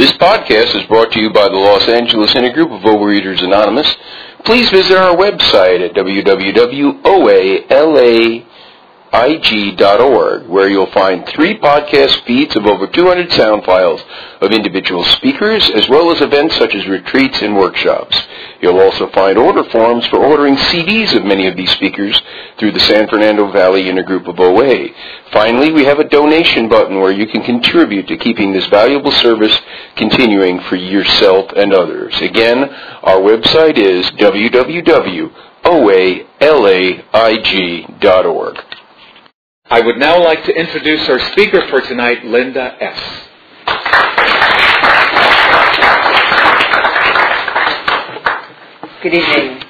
This podcast is brought to you by the Los Angeles Intergroup of Overeaters Anonymous. Please visit our website at www.oala ig.org, where you'll find three podcast feeds of over 200 sound files of individual speakers, as well as events such as retreats and workshops. You'll also find order forms for ordering CDs of many of these speakers through the San Fernando Valley Intergroup of OA. Finally, we have a donation button where you can contribute to keeping this valuable service continuing for yourself and others. Again, our website is www.oalaig.org. I would now like to introduce our speaker for tonight, Linda S. Good evening.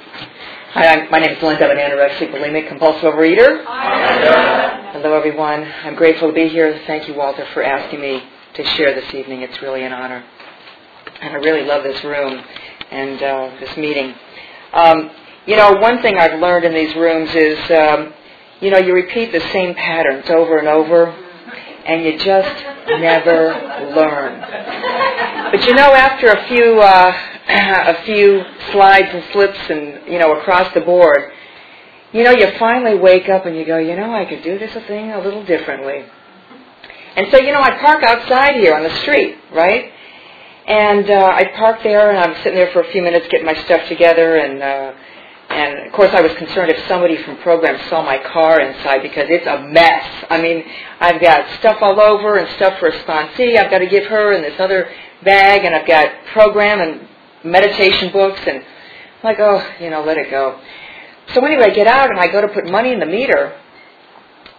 Hi, my name is Linda. I'm an anorexic, bulimic, compulsive overeater. Hello, everyone. I'm grateful to be here. Thank you, Walter, for asking me to share this evening. It's really an honor. And I really love this room and uh, this meeting. Um, you know, one thing I've learned in these rooms is um, you know, you repeat the same patterns over and over, and you just never learn. But you know, after a few uh, a few slides and slips, and you know, across the board, you know, you finally wake up and you go, you know, I could do this thing a little differently. And so, you know, I park outside here on the street, right? And uh, I park there, and I'm sitting there for a few minutes getting my stuff together, and uh, and of course, I was concerned if somebody from program saw my car inside because it's a mess. I mean, I've got stuff all over and stuff for a sponsee. I've got to give her in this other bag, and I've got program and meditation books, and I'm like, oh, you know, let it go. So anyway, I get out and I go to put money in the meter,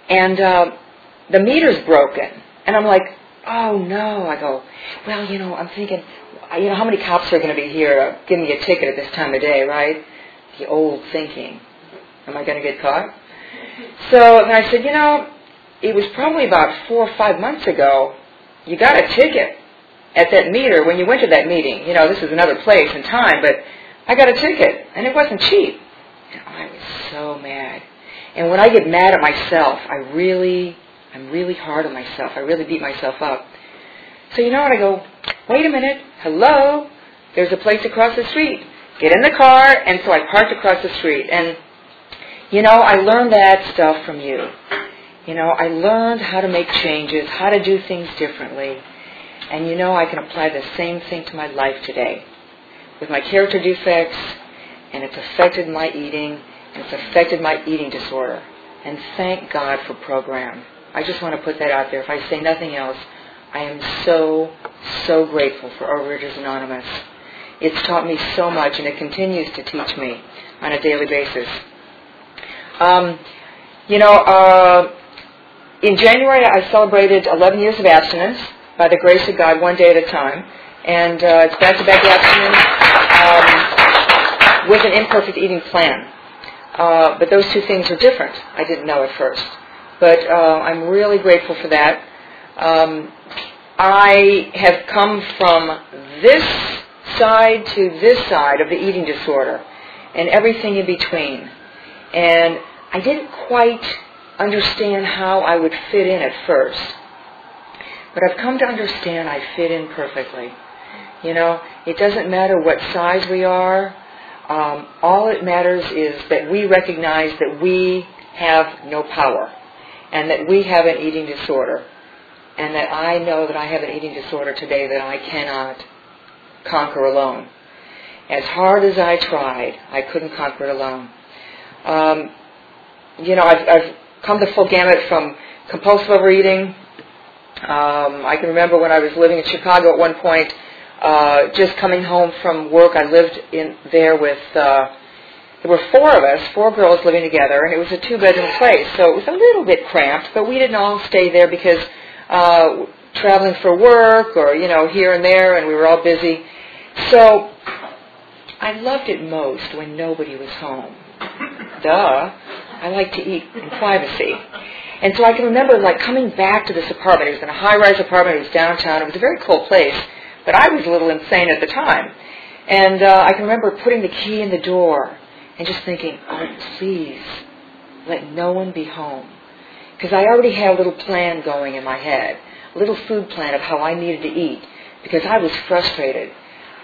and uh, the meter's broken, and I'm like, oh no. I go, well, you know, I'm thinking, you know, how many cops are going to be here uh, giving me a ticket at this time of day, right? The old thinking. Am I going to get caught? So and I said, you know, it was probably about four or five months ago. You got a ticket at that meter when you went to that meeting. You know, this is another place and time, but I got a ticket and it wasn't cheap. And I was so mad. And when I get mad at myself, I really, I'm really hard on myself. I really beat myself up. So you know what? I go, wait a minute. Hello. There's a place across the street get in the car, and so I parked across the street. And, you know, I learned that stuff from you. You know, I learned how to make changes, how to do things differently. And, you know, I can apply the same thing to my life today. With my character defects, and it's affected my eating, and it's affected my eating disorder. And thank God for program. I just want to put that out there. If I say nothing else, I am so, so grateful for Overeaters Anonymous. It's taught me so much, and it continues to teach me on a daily basis. Um, you know, uh, in January I celebrated 11 years of abstinence by the grace of God, one day at a time, and uh, it's back-to-back abstinence um, with an imperfect eating plan. Uh, but those two things are different. I didn't know at first, but uh, I'm really grateful for that. Um, I have come from this side to this side of the eating disorder and everything in between. And I didn't quite understand how I would fit in at first. But I've come to understand I fit in perfectly. You know, it doesn't matter what size we are. Um, all it matters is that we recognize that we have no power and that we have an eating disorder and that I know that I have an eating disorder today that I cannot conquer alone. As hard as I tried, I couldn't conquer it alone. Um, you know, I've, I've come the full gamut from compulsive overeating. Um, I can remember when I was living in Chicago at one point, uh, just coming home from work. I lived in there with. Uh, there were four of us, four girls living together, and it was a two-bedroom place, so it was a little bit cramped. But we didn't all stay there because uh, traveling for work or you know here and there, and we were all busy. So I loved it most when nobody was home. Duh. I like to eat in privacy. And so I can remember like coming back to this apartment. It was in a high-rise apartment. It was downtown. It was a very cool place, but I was a little insane at the time. And uh, I can remember putting the key in the door and just thinking, oh, please, let no one be home. Because I already had a little plan going in my head, a little food plan of how I needed to eat because I was frustrated.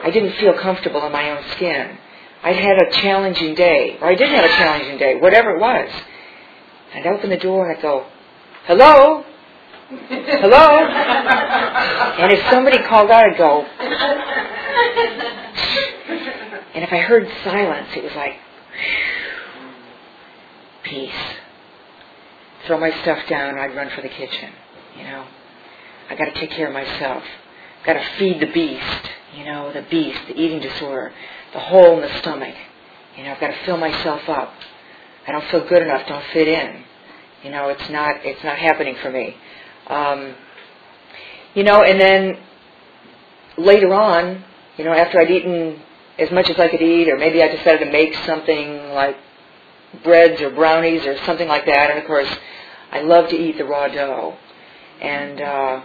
I didn't feel comfortable in my own skin. I'd had a challenging day, or I didn't have a challenging day, whatever it was. I'd open the door and I'd go, hello? Hello? and if somebody called out, I'd go. and if I heard silence, it was like, peace. Throw my stuff down I'd run for the kitchen, you know. I gotta take care of myself. Gotta feed the beast, you know, the beast, the eating disorder, the hole in the stomach. You know, I've gotta fill myself up. I don't feel good enough, don't fit in. You know, it's not it's not happening for me. Um, you know, and then later on, you know, after I'd eaten as much as I could eat, or maybe I decided to make something like breads or brownies or something like that. And of course, I love to eat the raw dough, and uh,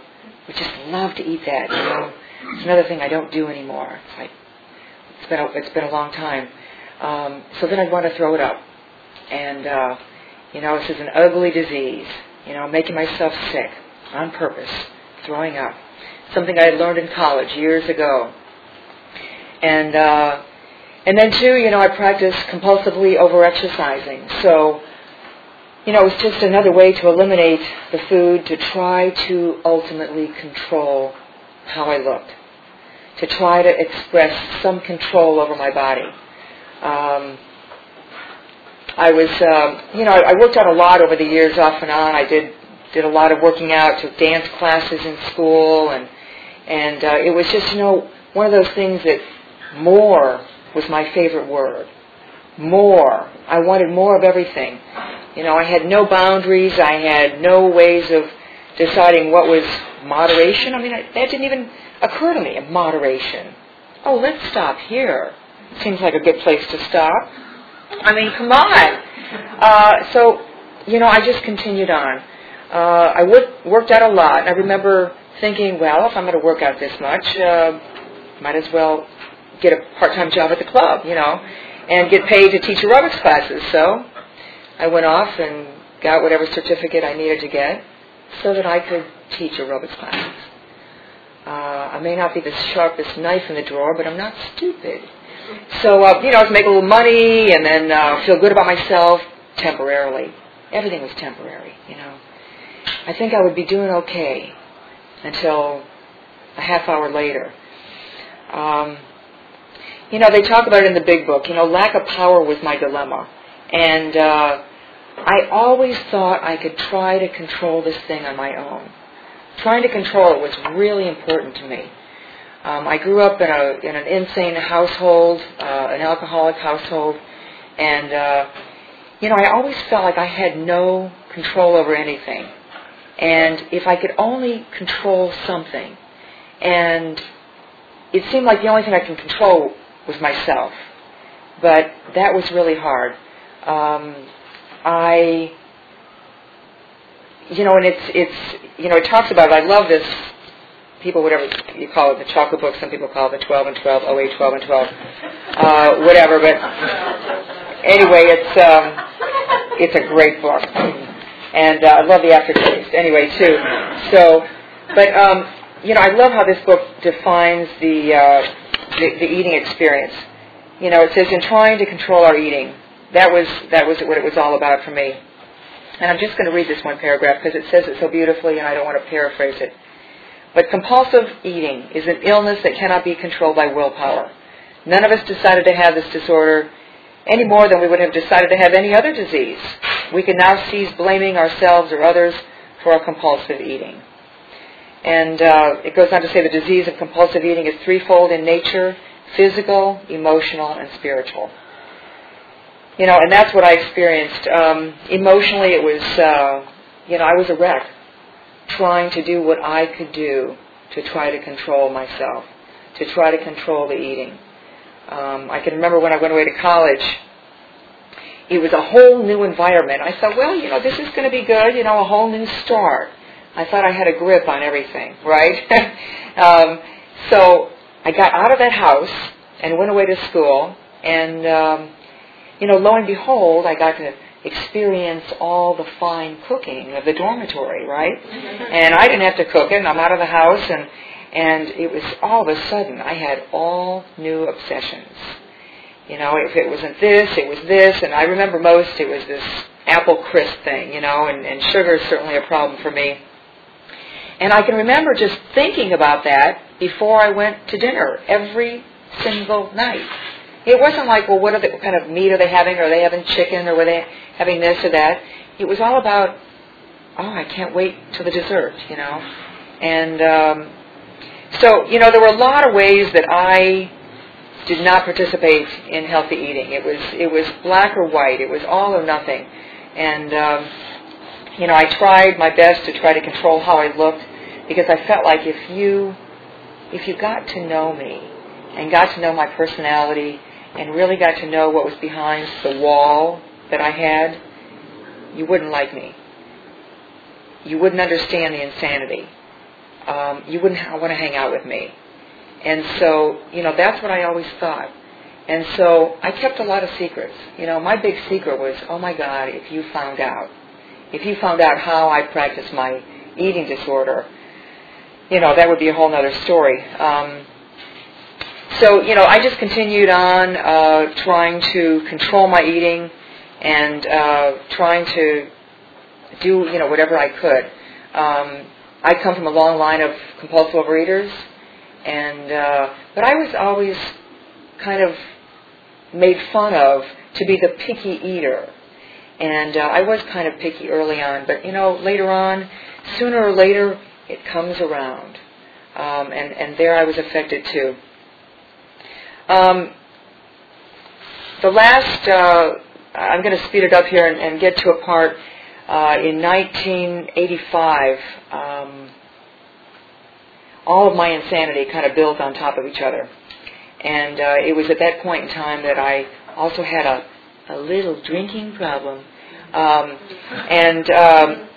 I just love to eat that. You know, it's another thing I don't do anymore. It's like it's been a, it's been a long time. Um, so then I'd want to throw it up, and uh, you know, this is an ugly disease. You know, making myself sick on purpose, throwing up. Something I had learned in college years ago. And uh, and then too, you know, I practiced compulsively over exercising. So, you know, it was just another way to eliminate the food to try to ultimately control how I looked, to try to express some control over my body. Um, I was, um, you know, I worked out a lot over the years, off and on. I did did a lot of working out, took dance classes in school, and and uh, it was just, you know, one of those things that more was my favorite word. More. I wanted more of everything. You know, I had no boundaries. I had no ways of deciding what was moderation. I mean, that didn't even occur to me, moderation. Oh, let's stop here. Seems like a good place to stop. I mean, come on. Uh, so, you know, I just continued on. Uh, I worked, worked out a lot. I remember thinking, well, if I'm going to work out this much, uh, might as well get a part-time job at the club, you know, and get paid to teach aerobics classes. So I went off and got whatever certificate I needed to get so that I could teach aerobics classes. Uh, I may not be the sharpest knife in the drawer, but I'm not stupid. So, uh, you know, I was making a little money and then uh, feel good about myself temporarily. Everything was temporary, you know. I think I would be doing okay until a half hour later. Um, you know, they talk about it in the big book. You know, lack of power was my dilemma. And uh, I always thought I could try to control this thing on my own. Trying to control it was really important to me. Um, I grew up in a in an insane household, uh, an alcoholic household, and uh, you know I always felt like I had no control over anything. And if I could only control something, and it seemed like the only thing I can control was myself, but that was really hard. Um, I, you know, and it's it's you know it talks about. I love this people, whatever you call it, the chocolate book. Some people call it the 12 and 12, OA, 12 and 12, uh, whatever. But anyway, it's um, it's a great book, and uh, I love the aftertaste. Anyway, too. So, but um, you know, I love how this book defines the, uh, the the eating experience. You know, it says in trying to control our eating. That was that was what it was all about for me. And I'm just going to read this one paragraph because it says it so beautifully, and I don't want to paraphrase it. But compulsive eating is an illness that cannot be controlled by willpower. None of us decided to have this disorder any more than we would have decided to have any other disease. We can now cease blaming ourselves or others for our compulsive eating. And uh, it goes on to say the disease of compulsive eating is threefold in nature physical, emotional, and spiritual. You know, and that's what I experienced. Um, emotionally, it was, uh, you know, I was a wreck trying to do what I could do to try to control myself, to try to control the eating. Um, I can remember when I went away to college, it was a whole new environment. I thought, well, you know, this is going to be good, you know, a whole new start. I thought I had a grip on everything, right? um, so I got out of that house and went away to school, and um, you know, lo and behold, I got to experience all the fine cooking of the dormitory, right? And I didn't have to cook it, and I'm out of the house, and And it was all of a sudden, I had all new obsessions. You know, if it wasn't this, it was this, and I remember most it was this apple crisp thing, you know, and, and sugar is certainly a problem for me. And I can remember just thinking about that before I went to dinner every single night. It wasn't like, well, what, are they, what kind of meat are they having? Are they having chicken? Or were they having this or that? It was all about, oh, I can't wait till the dessert, you know. And um, so, you know, there were a lot of ways that I did not participate in healthy eating. It was it was black or white. It was all or nothing. And um, you know, I tried my best to try to control how I looked because I felt like if you if you got to know me and got to know my personality and really got to know what was behind the wall that I had, you wouldn't like me. You wouldn't understand the insanity. Um, you wouldn't ha- want to hang out with me. And so, you know, that's what I always thought. And so I kept a lot of secrets. You know, my big secret was, oh my God, if you found out, if you found out how I practiced my eating disorder, you know, that would be a whole other story. Um, so, you know, I just continued on uh, trying to control my eating and uh, trying to do, you know, whatever I could. Um, I come from a long line of compulsive overeaters, and uh, but I was always kind of made fun of to be the picky eater. And uh, I was kind of picky early on, but you know, later on, sooner or later, it comes around. Um, and, and there I was affected too. Um, the last, uh, I'm going to speed it up here and, and get to a part. Uh, in 1985, um, all of my insanity kind of built on top of each other. And uh, it was at that point in time that I also had a, a little drinking problem. Um, and, um,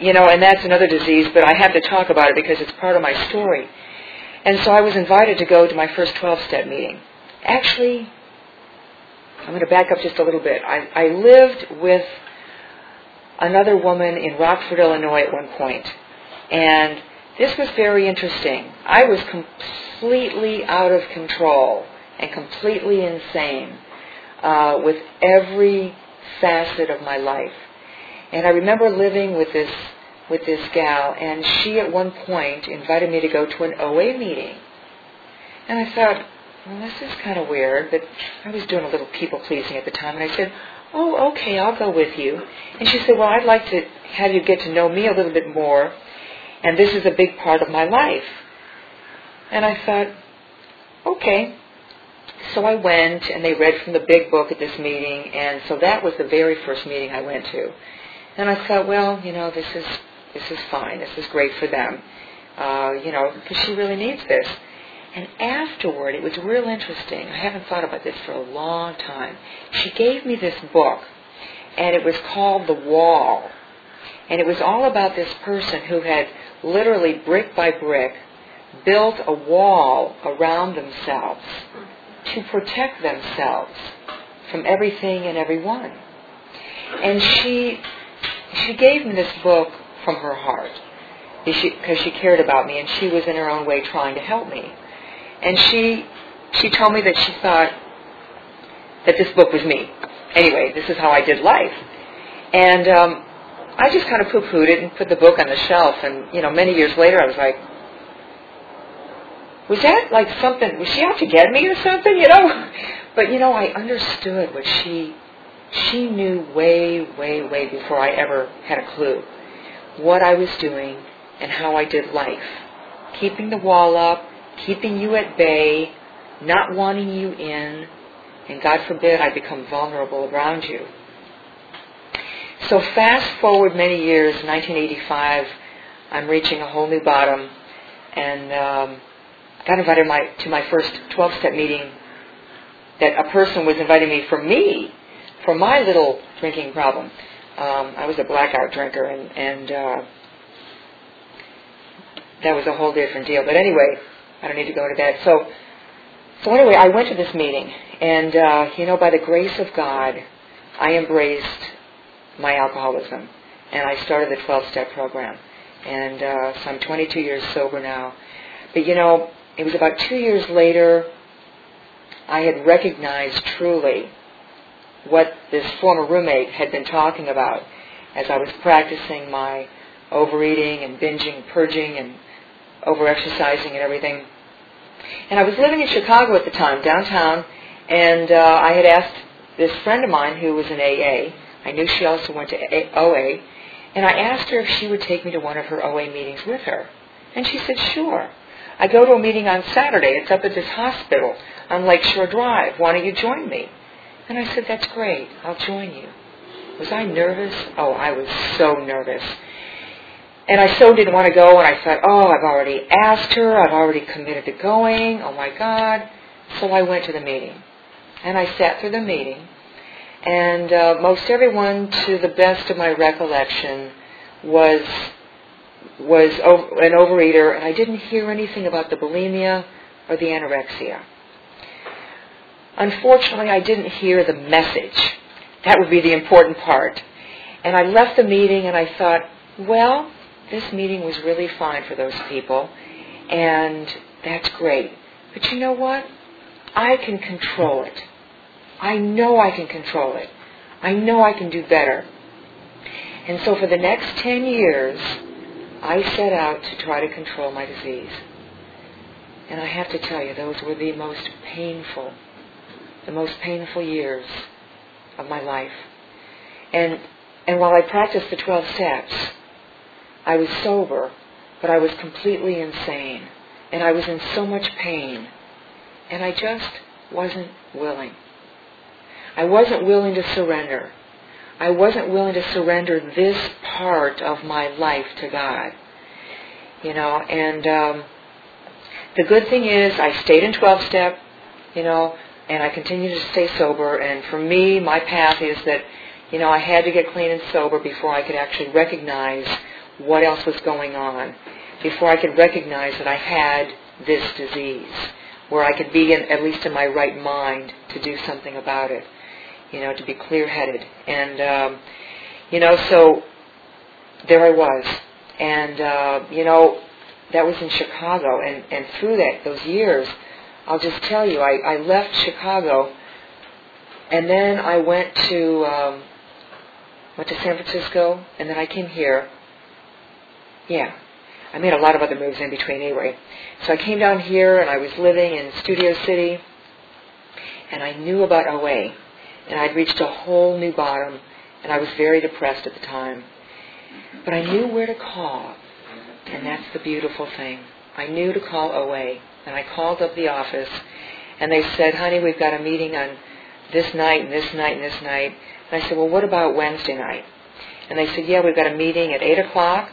you know, and that's another disease, but I have to talk about it because it's part of my story. And so I was invited to go to my first 12 step meeting. Actually, I'm going to back up just a little bit. I, I lived with another woman in Rockford, Illinois at one point. And this was very interesting. I was completely out of control and completely insane uh, with every facet of my life. And I remember living with this with this gal, and she at one point invited me to go to an OA meeting. And I thought, well, this is kind of weird, but I was doing a little people pleasing at the time, and I said, oh, okay, I'll go with you. And she said, well, I'd like to have you get to know me a little bit more and this is a big part of my life. And I thought, okay. So I went, and they read from the big book at this meeting, and so that was the very first meeting I went to. And I thought, well, you know, this is this is fine. This is great for them, uh, you know, because she really needs this. And afterward, it was real interesting. I haven't thought about this for a long time. She gave me this book, and it was called The Wall. And it was all about this person who had literally brick by brick, built a wall around themselves to protect themselves from everything and everyone. And she, she gave me this book from her heart because she, cared about me and she was in her own way trying to help me. And she, she told me that she thought that this book was me. Anyway, this is how I did life. And um, I just kind of poo-pooed it and put the book on the shelf. And you know, many years later, I was like, was that like something? Was she out to get me or something? You know? But you know, I understood what she she knew way, way, way before I ever had a clue what I was doing and how I did life. Keeping the wall up, keeping you at bay, not wanting you in, and God forbid I become vulnerable around you. So fast forward many years, 1985, I'm reaching a whole new bottom, and um, got invited my, to my first 12-step meeting. That a person was inviting me for me, for my little drinking problem. Um, I was a blackout drinker, and, and uh, that was a whole different deal. But anyway, I don't need to go into that. So, so anyway, I went to this meeting, and uh, you know, by the grace of God, I embraced my alcoholism, and I started the 12-step program. And uh, so I'm 22 years sober now. But you know, it was about two years later I had recognized truly what this former roommate had been talking about as I was practicing my overeating and binging, purging, and overexercising and everything. And I was living in Chicago at the time, downtown, and uh, I had asked this friend of mine who was in AA, I knew she also went to OA, and I asked her if she would take me to one of her OA meetings with her. And she said, sure. I go to a meeting on Saturday. It's up at this hospital on Lakeshore Drive. Why don't you join me? And I said, that's great. I'll join you. Was I nervous? Oh, I was so nervous. And I so didn't want to go, and I thought, oh, I've already asked her. I've already committed to going. Oh, my God. So I went to the meeting. And I sat through the meeting. And uh, most everyone, to the best of my recollection, was was an overeater, and I didn't hear anything about the bulimia or the anorexia. Unfortunately, I didn't hear the message. That would be the important part. And I left the meeting and I thought, well, this meeting was really fine for those people, and that's great. But you know what? I can control it. I know I can control it. I know I can do better. And so for the next 10 years, I set out to try to control my disease. And I have to tell you, those were the most painful, the most painful years of my life. And, and while I practiced the 12 steps, I was sober, but I was completely insane. And I was in so much pain. And I just wasn't willing. I wasn't willing to surrender. I wasn't willing to surrender this part of my life to God. You know, and um, the good thing is I stayed in 12 step, you know, and I continue to stay sober. And for me, my path is that, you know, I had to get clean and sober before I could actually recognize what else was going on, before I could recognize that I had this disease, where I could be in, at least in my right mind to do something about it you know, to be clear-headed. And, um, you know, so there I was. And, uh, you know, that was in Chicago. And, and through that, those years, I'll just tell you, I, I left Chicago and then I went to, um, went to San Francisco and then I came here. Yeah. I made a lot of other moves in between anyway. So I came down here and I was living in Studio City and I knew about OA and I'd reached a whole new bottom, and I was very depressed at the time. But I knew where to call, and that's the beautiful thing. I knew to call OA, and I called up the office, and they said, honey, we've got a meeting on this night and this night and this night. And I said, well, what about Wednesday night? And they said, yeah, we've got a meeting at 8 o'clock.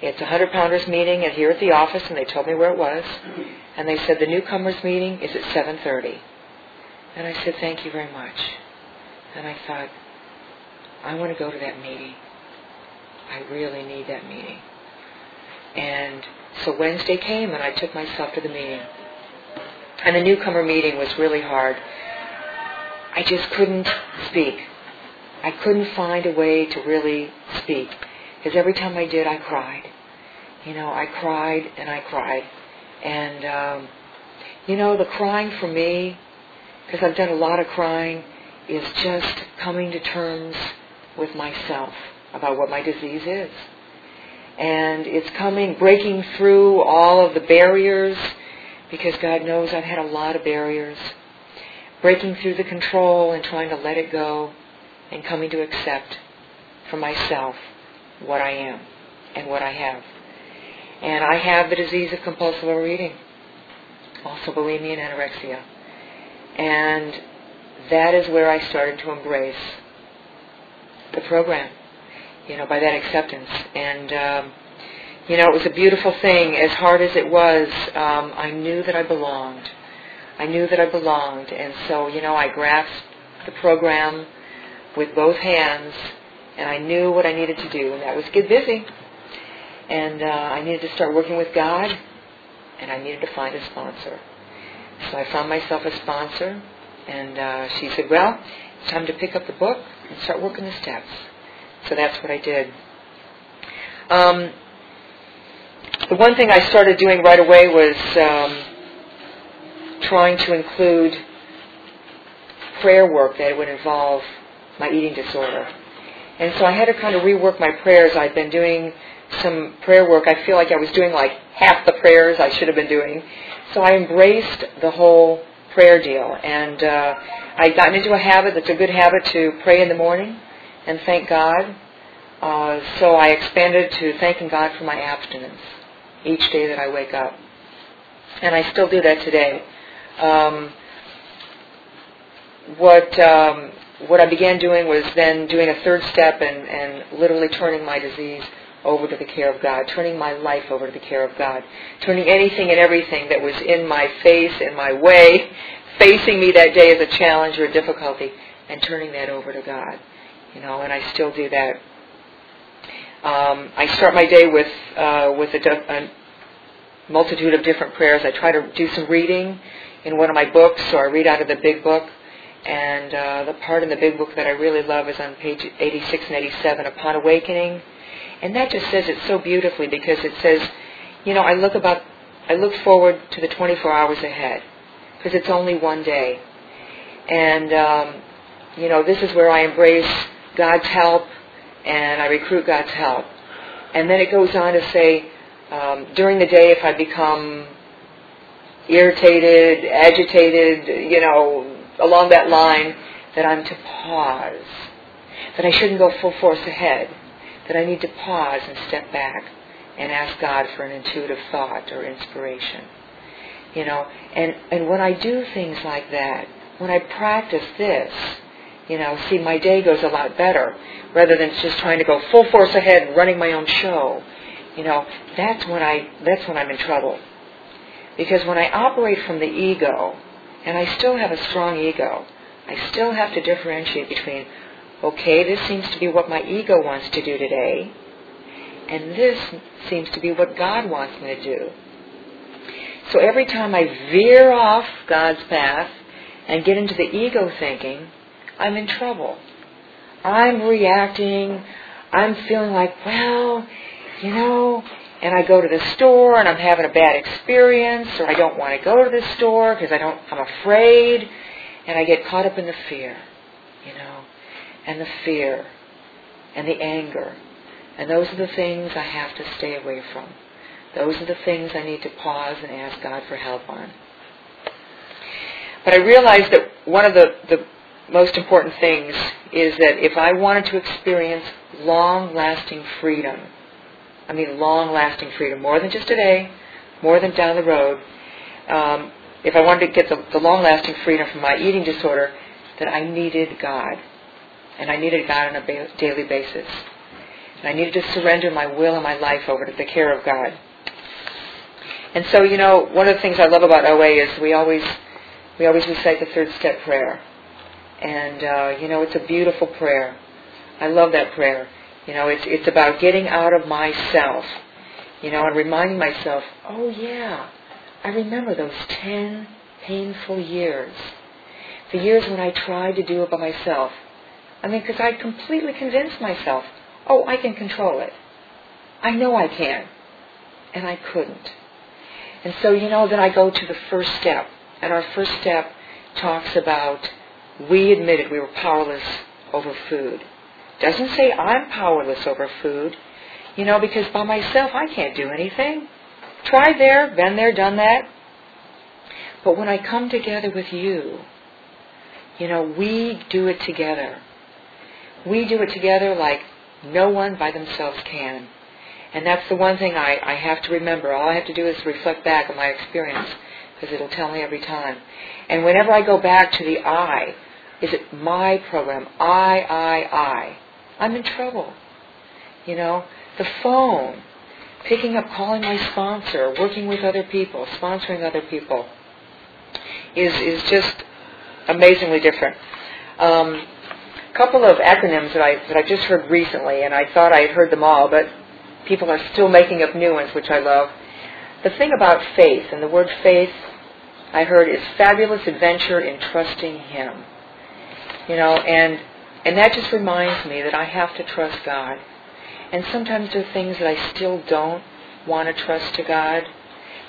It's a 100 pounders meeting at here at the office, and they told me where it was. And they said, the newcomers meeting is at 7.30. And I said, thank you very much. And I thought, I want to go to that meeting. I really need that meeting. And so Wednesday came and I took myself to the meeting. And the newcomer meeting was really hard. I just couldn't speak. I couldn't find a way to really speak. Because every time I did, I cried. You know, I cried and I cried. And, um, you know, the crying for me, because I've done a lot of crying, is just coming to terms with myself about what my disease is. And it's coming, breaking through all of the barriers, because God knows I've had a lot of barriers. Breaking through the control and trying to let it go and coming to accept for myself what I am and what I have. And I have the disease of compulsive overeating, also bulimia and anorexia. And that is where I started to embrace the program, you know, by that acceptance. And, um, you know, it was a beautiful thing. As hard as it was, um, I knew that I belonged. I knew that I belonged. And so, you know, I grasped the program with both hands, and I knew what I needed to do, and that was get busy. And uh, I needed to start working with God, and I needed to find a sponsor. So I found myself a sponsor, and uh, she said, well, it's time to pick up the book and start working the steps. So that's what I did. Um, the one thing I started doing right away was um, trying to include prayer work that would involve my eating disorder. And so I had to kind of rework my prayers. I'd been doing some prayer work. I feel like I was doing like half the prayers I should have been doing. So I embraced the whole prayer deal. And uh, I'd gotten into a habit that's a good habit to pray in the morning and thank God. Uh, so I expanded to thanking God for my abstinence each day that I wake up. And I still do that today. Um, what um, what I began doing was then doing a third step and, and literally turning my disease over to the care of God, turning my life over to the care of God, turning anything and everything that was in my face, in my way, facing me that day as a challenge or a difficulty, and turning that over to God. You know, and I still do that. Um, I start my day with uh, with a, a multitude of different prayers. I try to do some reading in one of my books, so I read out of the big book. And uh, the part in the big book that I really love is on page 86 and 87, Upon Awakening. And that just says it so beautifully because it says, you know, I look about, I look forward to the 24 hours ahead because it's only one day. And, um, you know, this is where I embrace God's help and I recruit God's help. And then it goes on to say, um, during the day, if I become irritated, agitated, you know, along that line, that I'm to pause. That I shouldn't go full force ahead. That I need to pause and step back and ask God for an intuitive thought or inspiration. You know, and, and when I do things like that, when I practice this, you know, see, my day goes a lot better rather than just trying to go full force ahead and running my own show. You know, that's when I that's when I'm in trouble. Because when I operate from the ego, and I still have a strong ego, I still have to differentiate between, okay, this seems to be what my ego wants to do today, and this seems to be what God wants me to do. So every time I veer off God's path and get into the ego thinking, I'm in trouble. I'm reacting. I'm feeling like, well, you know, and I go to the store and I'm having a bad experience or I don't want to go to the store because I don't I'm afraid and I get caught up in the fear, you know, and the fear and the anger. And those are the things I have to stay away from. Those are the things I need to pause and ask God for help on. But I realized that one of the, the most important things is that if I wanted to experience long lasting freedom, I mean long lasting freedom, more than just today, more than down the road. Um, if I wanted to get the, the long lasting freedom from my eating disorder, that I needed God. And I needed God on a ba- daily basis. And I needed to surrender my will and my life over to the care of God. And so, you know, one of the things I love about OA is we always we always recite the third step prayer. And uh, you know, it's a beautiful prayer. I love that prayer. You know, it's it's about getting out of myself. You know, and reminding myself, oh yeah, I remember those ten painful years. The years when I tried to do it by myself. I mean, because I completely convinced myself, oh, I can control it. I know I can. And I couldn't. And so, you know, then I go to the first step. And our first step talks about we admitted we were powerless over food. Doesn't say I'm powerless over food, you know, because by myself I can't do anything. Tried there, been there, done that. But when I come together with you, you know, we do it together. We do it together like no one by themselves can. And that's the one thing I, I have to remember. All I have to do is reflect back on my experience because it'll tell me every time. And whenever I go back to the I, is it my program? I, I, I. I'm in trouble. You know, the phone, picking up, calling my sponsor, working with other people, sponsoring other people, is is just amazingly different. Um, couple of acronyms that I that I just heard recently, and I thought I had heard them all, but people are still making up new ones, which I love. The thing about faith, and the word faith, I heard is fabulous adventure in trusting Him. You know, and and that just reminds me that I have to trust God. And sometimes there are things that I still don't want to trust to God.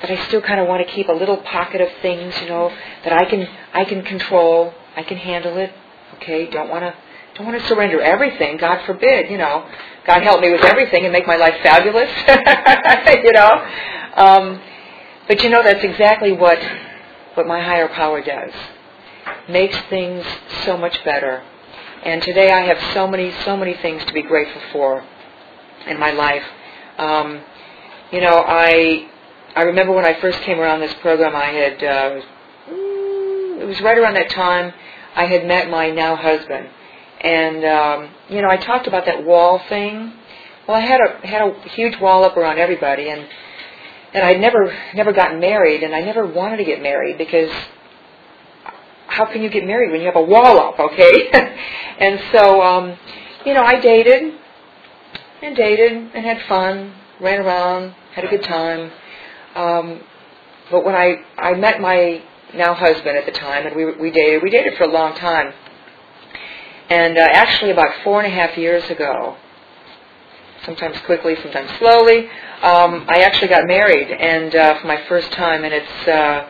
That I still kind of want to keep a little pocket of things, you know, that I can I can control, I can handle it. Okay, don't want to don't want to surrender everything. God forbid, you know. God help me with everything and make my life fabulous. you know. Um, but you know that's exactly what what my higher power does. Makes things so much better. And today I have so many so many things to be grateful for in my life. Um, you know, I I remember when I first came around this program, I had uh, it was right around that time I had met my now husband, and um, you know I talked about that wall thing. Well, I had a had a huge wall up around everybody, and and I'd never never gotten married, and I never wanted to get married because how can you get married when you have a wall up, okay? and so, um, you know, I dated and dated and had fun, ran around, had a good time. Um, but when I I met my now husband at the time, and we we dated, we dated for a long time. And uh, actually, about four and a half years ago, sometimes quickly, sometimes slowly, um, I actually got married, and uh, for my first time, and it's. Uh,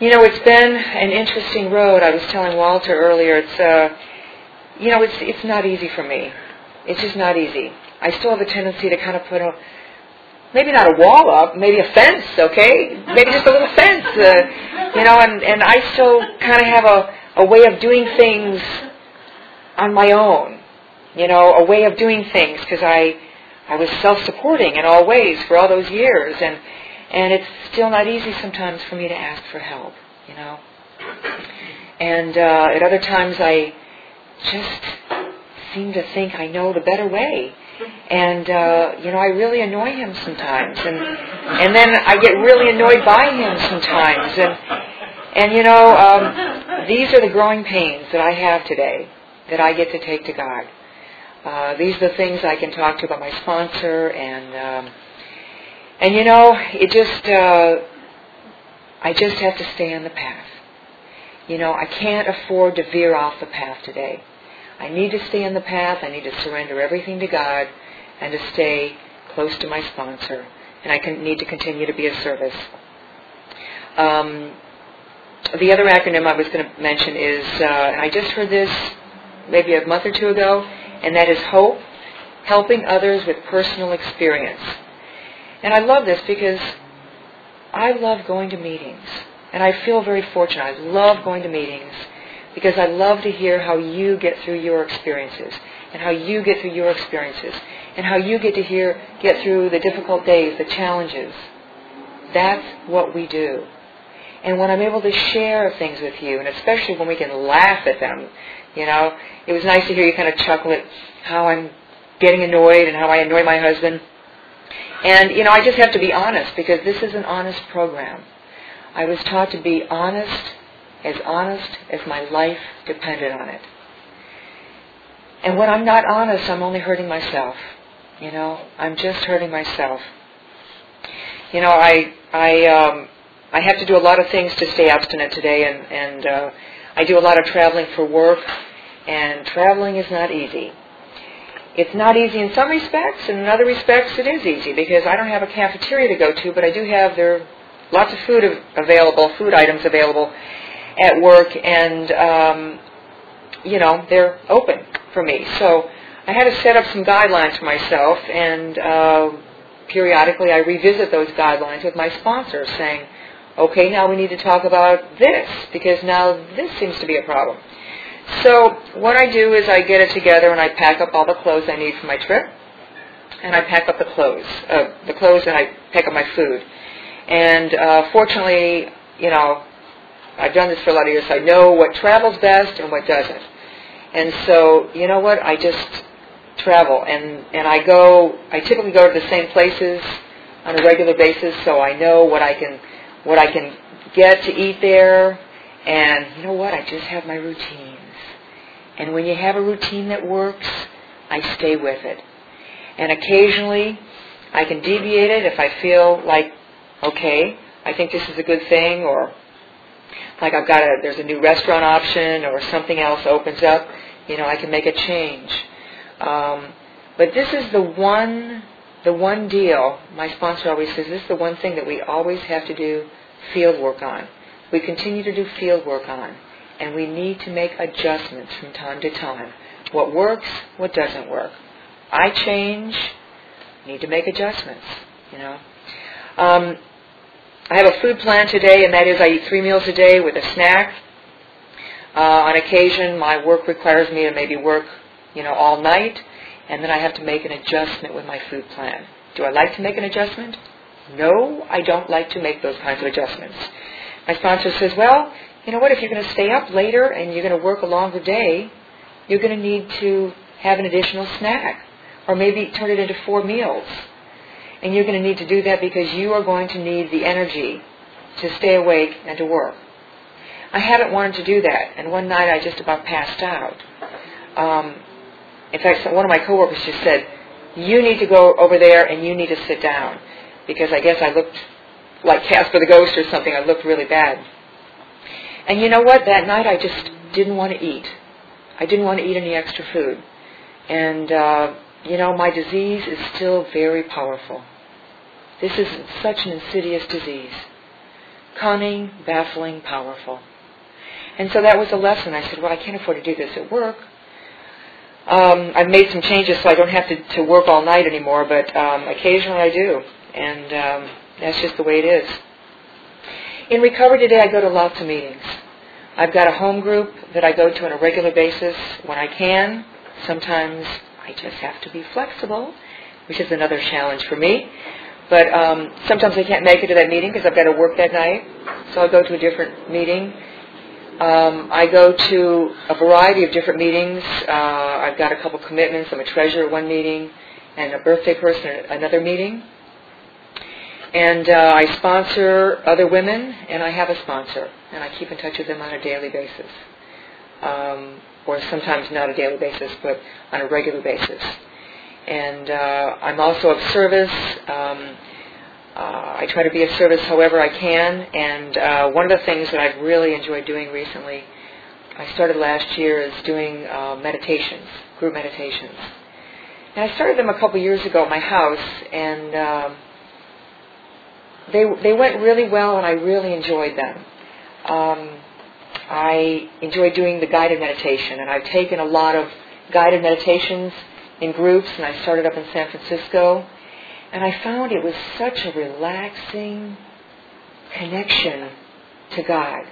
you know, it's been an interesting road. I was telling Walter earlier. It's, uh, you know, it's it's not easy for me. It's just not easy. I still have a tendency to kind of put a, maybe not a wall up, maybe a fence. Okay, maybe just a little fence. Uh, you know, and and I still kind of have a a way of doing things on my own. You know, a way of doing things because I I was self-supporting in all ways for all those years and and it's still not easy sometimes for me to ask for help, you know. And uh, at other times I just seem to think I know the better way. And uh, you know, I really annoy him sometimes, and and then I get really annoyed by him sometimes, and and you know, um, these are the growing pains that I have today that I get to take to God. Uh, these are the things I can talk to about my sponsor and. Um, and you know, it just, uh, I just have to stay on the path. You know, I can't afford to veer off the path today. I need to stay on the path. I need to surrender everything to God and to stay close to my sponsor. And I can, need to continue to be of service. Um, the other acronym I was going to mention is, uh, and I just heard this maybe a month or two ago, and that is HOPE, helping others with personal experience. And I love this because I love going to meetings. And I feel very fortunate. I love going to meetings because I love to hear how you get through your experiences and how you get through your experiences and how you get to hear get through the difficult days, the challenges. That's what we do. And when I'm able to share things with you, and especially when we can laugh at them, you know, it was nice to hear you kind of chuckle at how I'm getting annoyed and how I annoy my husband. And, you know, I just have to be honest because this is an honest program. I was taught to be honest, as honest as my life depended on it. And when I'm not honest, I'm only hurting myself. You know, I'm just hurting myself. You know, I I um, I have to do a lot of things to stay abstinent today, and and uh, I do a lot of traveling for work, and traveling is not easy. It's not easy in some respects, and in other respects it is easy because I don't have a cafeteria to go to, but I do have there lots of food available, food items available at work, and um, you know they're open for me. So I had to set up some guidelines for myself, and uh, periodically I revisit those guidelines with my sponsor, saying, "Okay, now we need to talk about this because now this seems to be a problem." So what I do is I get it together and I pack up all the clothes I need for my trip, and I pack up the clothes, uh, the clothes, and I pack up my food. And uh, fortunately, you know, I've done this for a lot of years. So I know what travels best and what doesn't. And so, you know what? I just travel, and and I go. I typically go to the same places on a regular basis, so I know what I can what I can get to eat there. And you know what? I just have my routines. And when you have a routine that works, I stay with it. And occasionally, I can deviate it if I feel like, okay, I think this is a good thing, or like I've got a, there's a new restaurant option, or something else opens up, you know, I can make a change. Um, but this is the one the one deal, my sponsor always says, this is the one thing that we always have to do field work on. We continue to do field work on, and we need to make adjustments from time to time. What works, what doesn't work. I change, need to make adjustments, you know. Um, I have a food plan today, and that is I eat three meals a day with a snack. Uh, on occasion, my work requires me to maybe work, you know, all night, and then I have to make an adjustment with my food plan. Do I like to make an adjustment? No, I don't like to make those kinds of adjustments. My sponsor says, well, you know what, if you're going to stay up later and you're going to work a longer day, you're going to need to have an additional snack or maybe turn it into four meals. And you're going to need to do that because you are going to need the energy to stay awake and to work. I haven't wanted to do that, and one night I just about passed out. Um, in fact, one of my coworkers just said, "You need to go over there and you need to sit down," because I guess I looked like Casper the Ghost or something. I looked really bad. And you know what? That night I just didn't want to eat. I didn't want to eat any extra food, and uh, you know, my disease is still very powerful. This is such an insidious disease. Cunning, baffling, powerful. And so that was a lesson. I said, well, I can't afford to do this at work. Um, I've made some changes so I don't have to, to work all night anymore, but um, occasionally I do. And um, that's just the way it is. In recovery today, I go to lots of meetings. I've got a home group that I go to on a regular basis when I can. Sometimes I just have to be flexible, which is another challenge for me. But um, sometimes I can't make it to that meeting because I've got to work that night, so I'll go to a different meeting. Um, I go to a variety of different meetings. Uh, I've got a couple commitments. I'm a treasurer at one meeting and a birthday person at another meeting. And uh, I sponsor other women, and I have a sponsor, and I keep in touch with them on a daily basis. Um, or sometimes not a daily basis, but on a regular basis. And uh, I'm also of service. Um, uh, I try to be of service however I can. And uh, one of the things that I've really enjoyed doing recently, I started last year, is doing uh, meditations, group meditations. And I started them a couple years ago at my house, and um, they they went really well, and I really enjoyed them. Um, I enjoy doing the guided meditation, and I've taken a lot of guided meditations in groups, and I started up in San Francisco, and I found it was such a relaxing connection to God.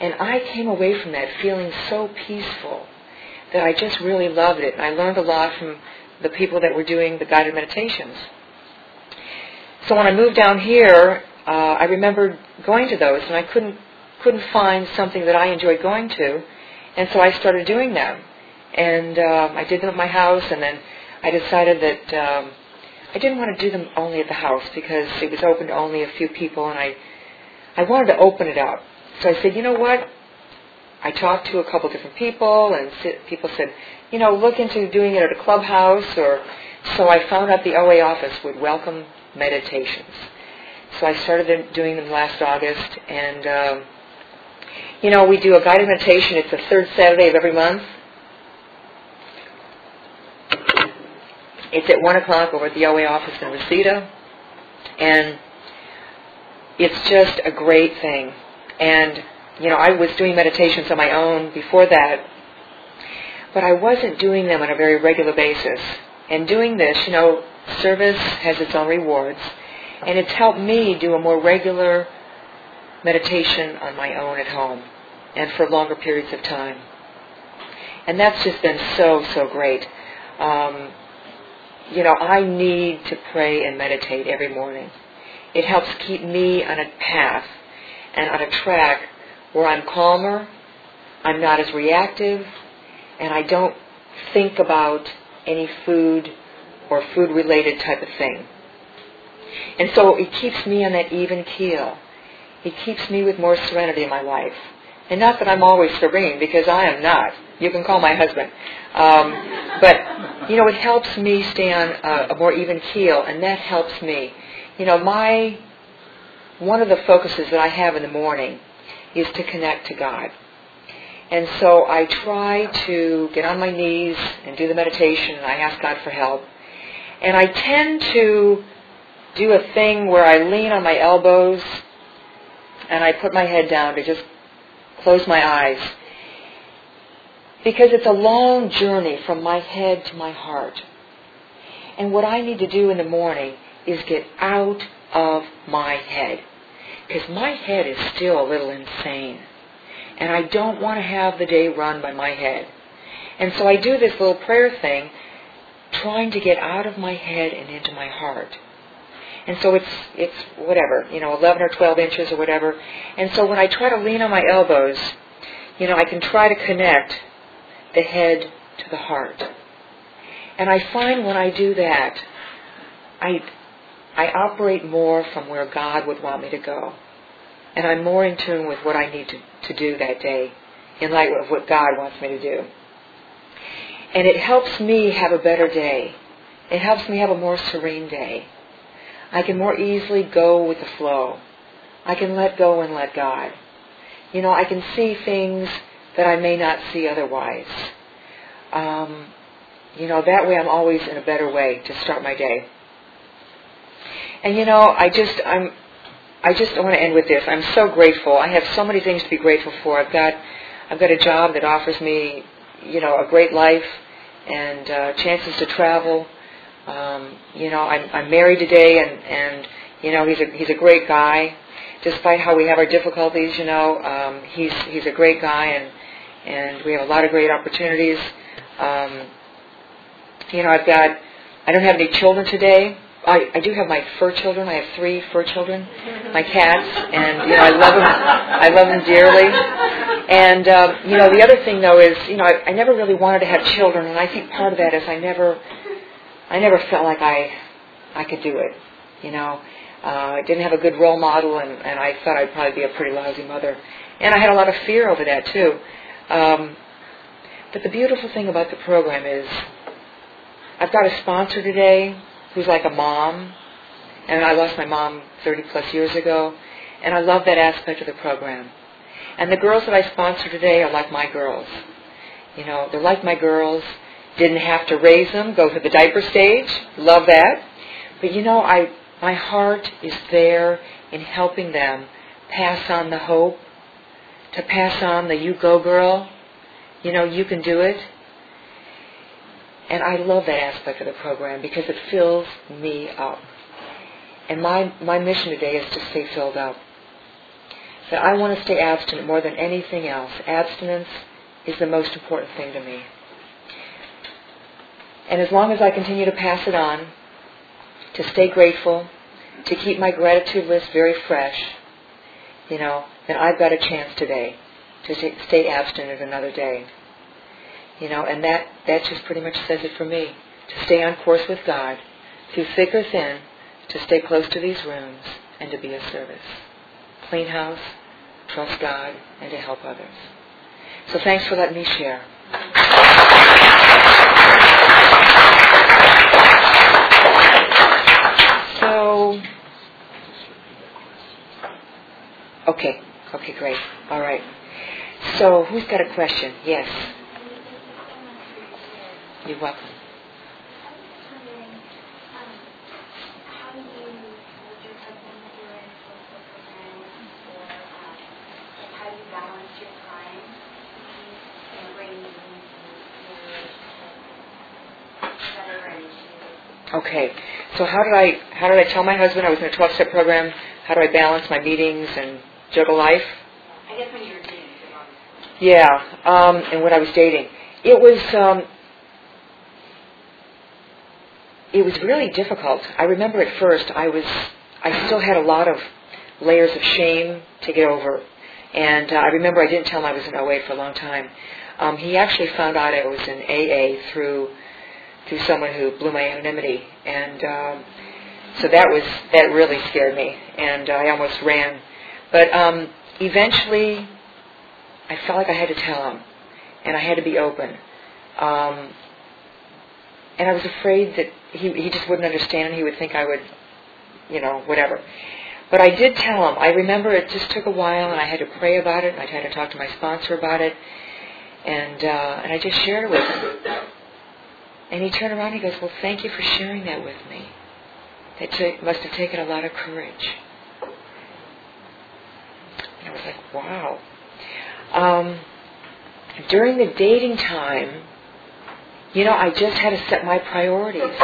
And I came away from that feeling so peaceful that I just really loved it. And I learned a lot from the people that were doing the guided meditations. So when I moved down here, uh, I remembered going to those, and I couldn't couldn't find something that I enjoyed going to, and so I started doing them. And um, I did them at my house, and then I decided that um, I didn't want to do them only at the house because it was open to only a few people, and I I wanted to open it up. So I said, you know what? I talked to a couple different people, and people said, you know, look into doing it at a clubhouse, or so I found out the OA office would welcome meditations. So I started doing them last August, and um, you know, we do a guided meditation. It's the third Saturday of every month. It's at 1 o'clock over at the OA office in Reseda. And it's just a great thing. And, you know, I was doing meditations on my own before that, but I wasn't doing them on a very regular basis. And doing this, you know, service has its own rewards, and it's helped me do a more regular meditation on my own at home and for longer periods of time. And that's just been so, so great. Um, you know, I need to pray and meditate every morning. It helps keep me on a path and on a track where I'm calmer, I'm not as reactive, and I don't think about any food or food related type of thing. And so it keeps me on that even keel. It keeps me with more serenity in my life. And not that I'm always serene, because I am not. You can call my husband. Um, but, you know, it helps me stay on a, a more even keel, and that helps me. You know, my, one of the focuses that I have in the morning is to connect to God. And so I try to get on my knees and do the meditation, and I ask God for help. And I tend to do a thing where I lean on my elbows and I put my head down to just close my eyes. Because it's a long journey from my head to my heart. And what I need to do in the morning is get out of my head. Because my head is still a little insane. And I don't want to have the day run by my head. And so I do this little prayer thing, trying to get out of my head and into my heart. And so it's it's whatever, you know, 11 or 12 inches or whatever. And so when I try to lean on my elbows, you know, I can try to connect the head to the heart. And I find when I do that, I I operate more from where God would want me to go. And I'm more in tune with what I need to, to do that day in light of what God wants me to do. And it helps me have a better day. It helps me have a more serene day. I can more easily go with the flow. I can let go and let God. You know, I can see things that I may not see otherwise. Um, you know, that way I'm always in a better way to start my day. And you know, I just I'm I just want to end with this. I'm so grateful. I have so many things to be grateful for. I've got I've got a job that offers me, you know, a great life and uh, chances to travel. Um, you know, I'm, I'm married today, and and you know he's a he's a great guy. Despite how we have our difficulties, you know, um, he's he's a great guy, and and we have a lot of great opportunities. Um, you know, I've got I don't have any children today. I, I do have my fur children. I have three fur children, my cats, and you know I love them. I love them dearly. And uh, you know the other thing though is you know I, I never really wanted to have children, and I think part of that is I never, I never felt like I, I could do it. You know, uh, I didn't have a good role model, and, and I thought I'd probably be a pretty lousy mother, and I had a lot of fear over that too. Um, but the beautiful thing about the program is I've got a sponsor today who's like a mom, and I lost my mom 30 plus years ago, and I love that aspect of the program. And the girls that I sponsor today are like my girls. You know, they're like my girls. Didn't have to raise them, go through the diaper stage. Love that. But you know, I my heart is there in helping them pass on the hope, to pass on the you go girl. You know, you can do it. And I love that aspect of the program because it fills me up. And my, my mission today is to stay filled up. That I want to stay abstinent more than anything else. Abstinence is the most important thing to me. And as long as I continue to pass it on, to stay grateful, to keep my gratitude list very fresh, you know, then I've got a chance today to stay abstinent another day. You know, and that, that just pretty much says it for me. To stay on course with God, through thick or thin, to stay close to these rooms, and to be of service. Clean house, trust God, and to help others. So thanks for letting me share. So, okay, okay, great. All right. So, who's got a question? Yes. You're welcome. Okay. So how did I how did I tell my husband I was in a 12 step program? How do I balance my meetings and juggle life? I guess when you were dating. Yeah, um, and when I was dating, it was um, it was really difficult. I remember at first I was I still had a lot of layers of shame to get over, and uh, I remember I didn't tell him I was in OA for a long time. Um, he actually found out I was in AA through through someone who blew my anonymity, and um, so that was that really scared me, and I almost ran. But um, eventually, I felt like I had to tell him, and I had to be open. Um, and I was afraid that he he just wouldn't understand, and he would think I would, you know, whatever. But I did tell him. I remember it just took a while, and I had to pray about it, and I had to talk to my sponsor about it, and uh, and I just shared it with him. And he turned around and he goes, Well, thank you for sharing that with me. That t- must have taken a lot of courage. And I was like, Wow. Um, during the dating time, you know, I just had to set my priorities.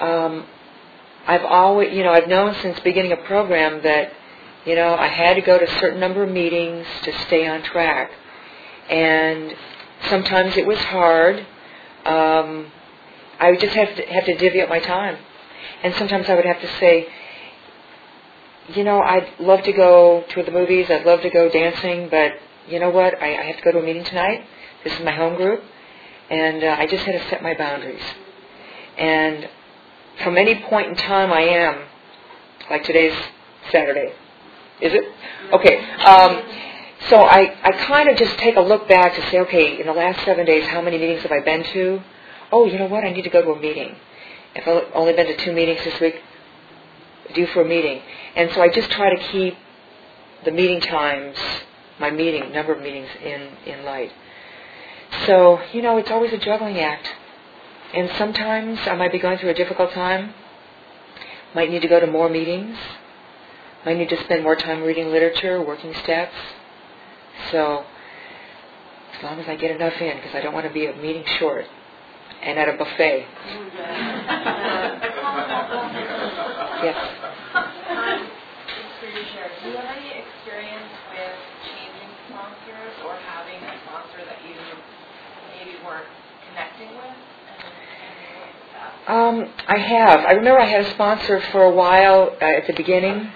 Um, I've always, you know, I've known since beginning a program that, you know, I had to go to a certain number of meetings to stay on track. And sometimes it was hard. Um, I would just have to have to divvy up my time, and sometimes I would have to say, you know, I'd love to go to the movies. I'd love to go dancing, but you know what? I, I have to go to a meeting tonight. This is my home group, and uh, I just had to set my boundaries. And from any point in time, I am like today's Saturday. Is it? Okay. Um, so I, I kind of just take a look back to say, okay, in the last seven days, how many meetings have I been to? Oh, you know what? I need to go to a meeting. If I've only been to two meetings this week, due for a meeting. And so I just try to keep the meeting times, my meeting, number of meetings in, in light. So, you know, it's always a juggling act. And sometimes I might be going through a difficult time, might need to go to more meetings, might need to spend more time reading literature, working steps. So, as long as I get enough in, because I don't want to be a meeting short and at a buffet. yes. Um, for your share, do you have any experience with changing sponsors or having a sponsor that you weren't connecting with? Um, I have. I remember I had a sponsor for a while uh, at the beginning,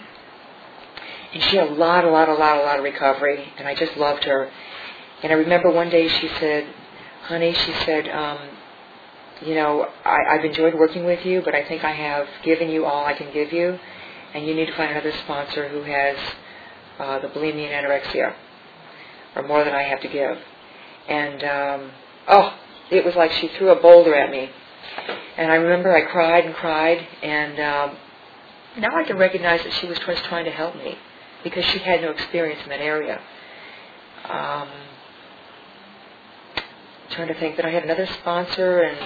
and she had a lot, a lot, a lot, a lot of recovery, and I just loved her. And I remember one day she said, "Honey," she said, um, "You know, I, I've enjoyed working with you, but I think I have given you all I can give you, and you need to find another sponsor who has uh, the bulimia and anorexia, or more than I have to give." And um, oh, it was like she threw a boulder at me. And I remember I cried and cried, and um, now I can recognize that she was just trying to help me because she had no experience in that area. Um, trying to think that I had another sponsor, and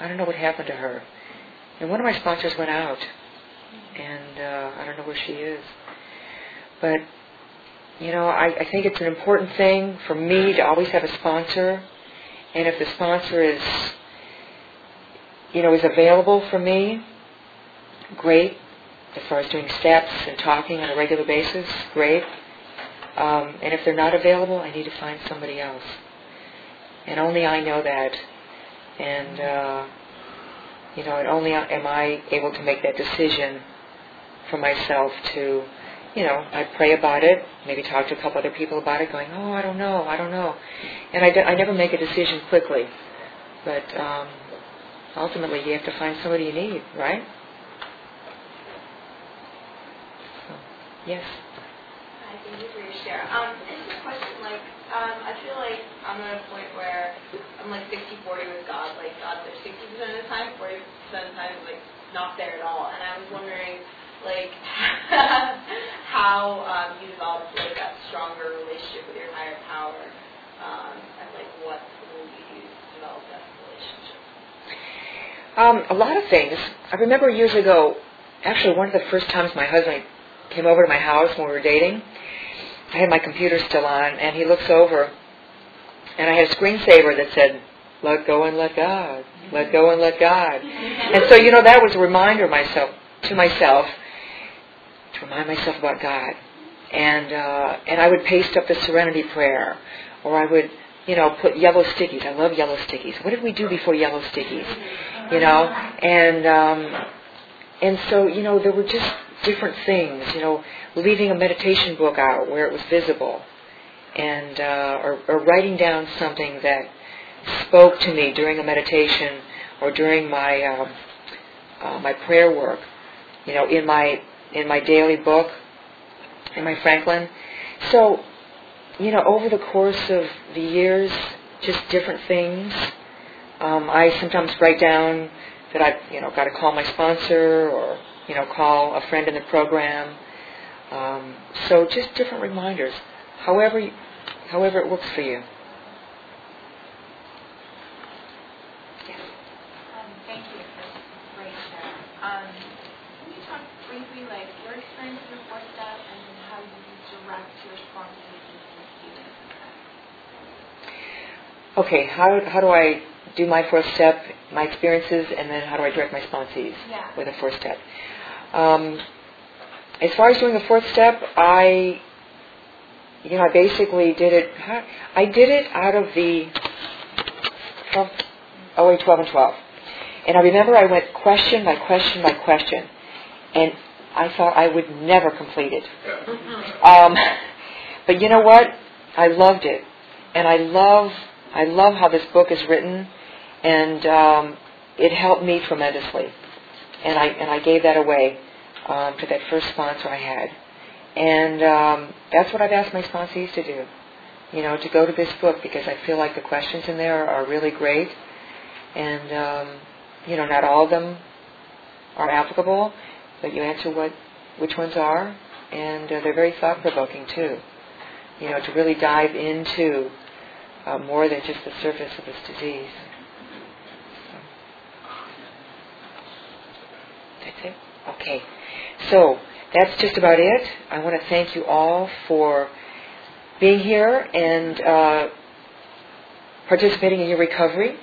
I don't know what happened to her. And one of my sponsors went out, and uh, I don't know where she is. But you know, I, I think it's an important thing for me to always have a sponsor, and if the sponsor is you know, is available for me, great. As far as doing steps and talking on a regular basis, great. Um, and if they're not available, I need to find somebody else. And only I know that. And, uh, you know, and only am I able to make that decision for myself to, you know, I pray about it, maybe talk to a couple other people about it, going, oh, I don't know, I don't know. And I, never make a decision quickly. But, um, ultimately you have to find somebody you need, right? So, yes. Hi, thank you for your share. Um, this is a question, like, um, I feel like I'm at a point where I'm like 60-40 with God. Like, God's there 60% of the time, 40% of the time like not there at all. And I was wondering, like, how um, you developed like that stronger relationship with your higher power, um, and like what tools you use to develop that relationship. Um, a lot of things. I remember years ago, actually one of the first times my husband came over to my house when we were dating, I had my computer still on, and he looks over, and I had a screensaver that said, let go and let God, let go and let God. And so, you know, that was a reminder myself to myself to remind myself about God. And uh, and I would paste up the Serenity Prayer, or I would, you know, put yellow stickies. I love yellow stickies. What did we do before yellow stickies? You know, and um, and so you know there were just different things. You know, leaving a meditation book out where it was visible, and uh, or, or writing down something that spoke to me during a meditation or during my um, uh, my prayer work. You know, in my in my daily book, in my Franklin. So, you know, over the course of the years, just different things. Um, I sometimes write down that I've, you know, got to call my sponsor or, you know, call a friend in the program. Um, so just different reminders, however, however it works for you. Okay, how, how do I do my fourth step, my experiences, and then how do I direct my sponsees Yeah. with a fourth step? Um, as far as doing the fourth step, I, you know, I basically did it. I did it out of the 12, oh wait, 12 and 12. And I remember I went question by question by question, and I thought I would never complete it. Um, but you know what? I loved it, and I love I love how this book is written, and um, it helped me tremendously. And I and I gave that away um, to that first sponsor I had, and um, that's what I've asked my sponsees to do. You know, to go to this book because I feel like the questions in there are really great, and um, you know, not all of them are applicable, but you answer what which ones are, and uh, they're very thought provoking too. You know, to really dive into uh, more than just the surface of this disease. That's it? Okay. So, that's just about it. I want to thank you all for being here and uh, participating in your recovery.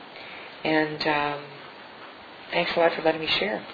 And um, thanks a lot for letting me share.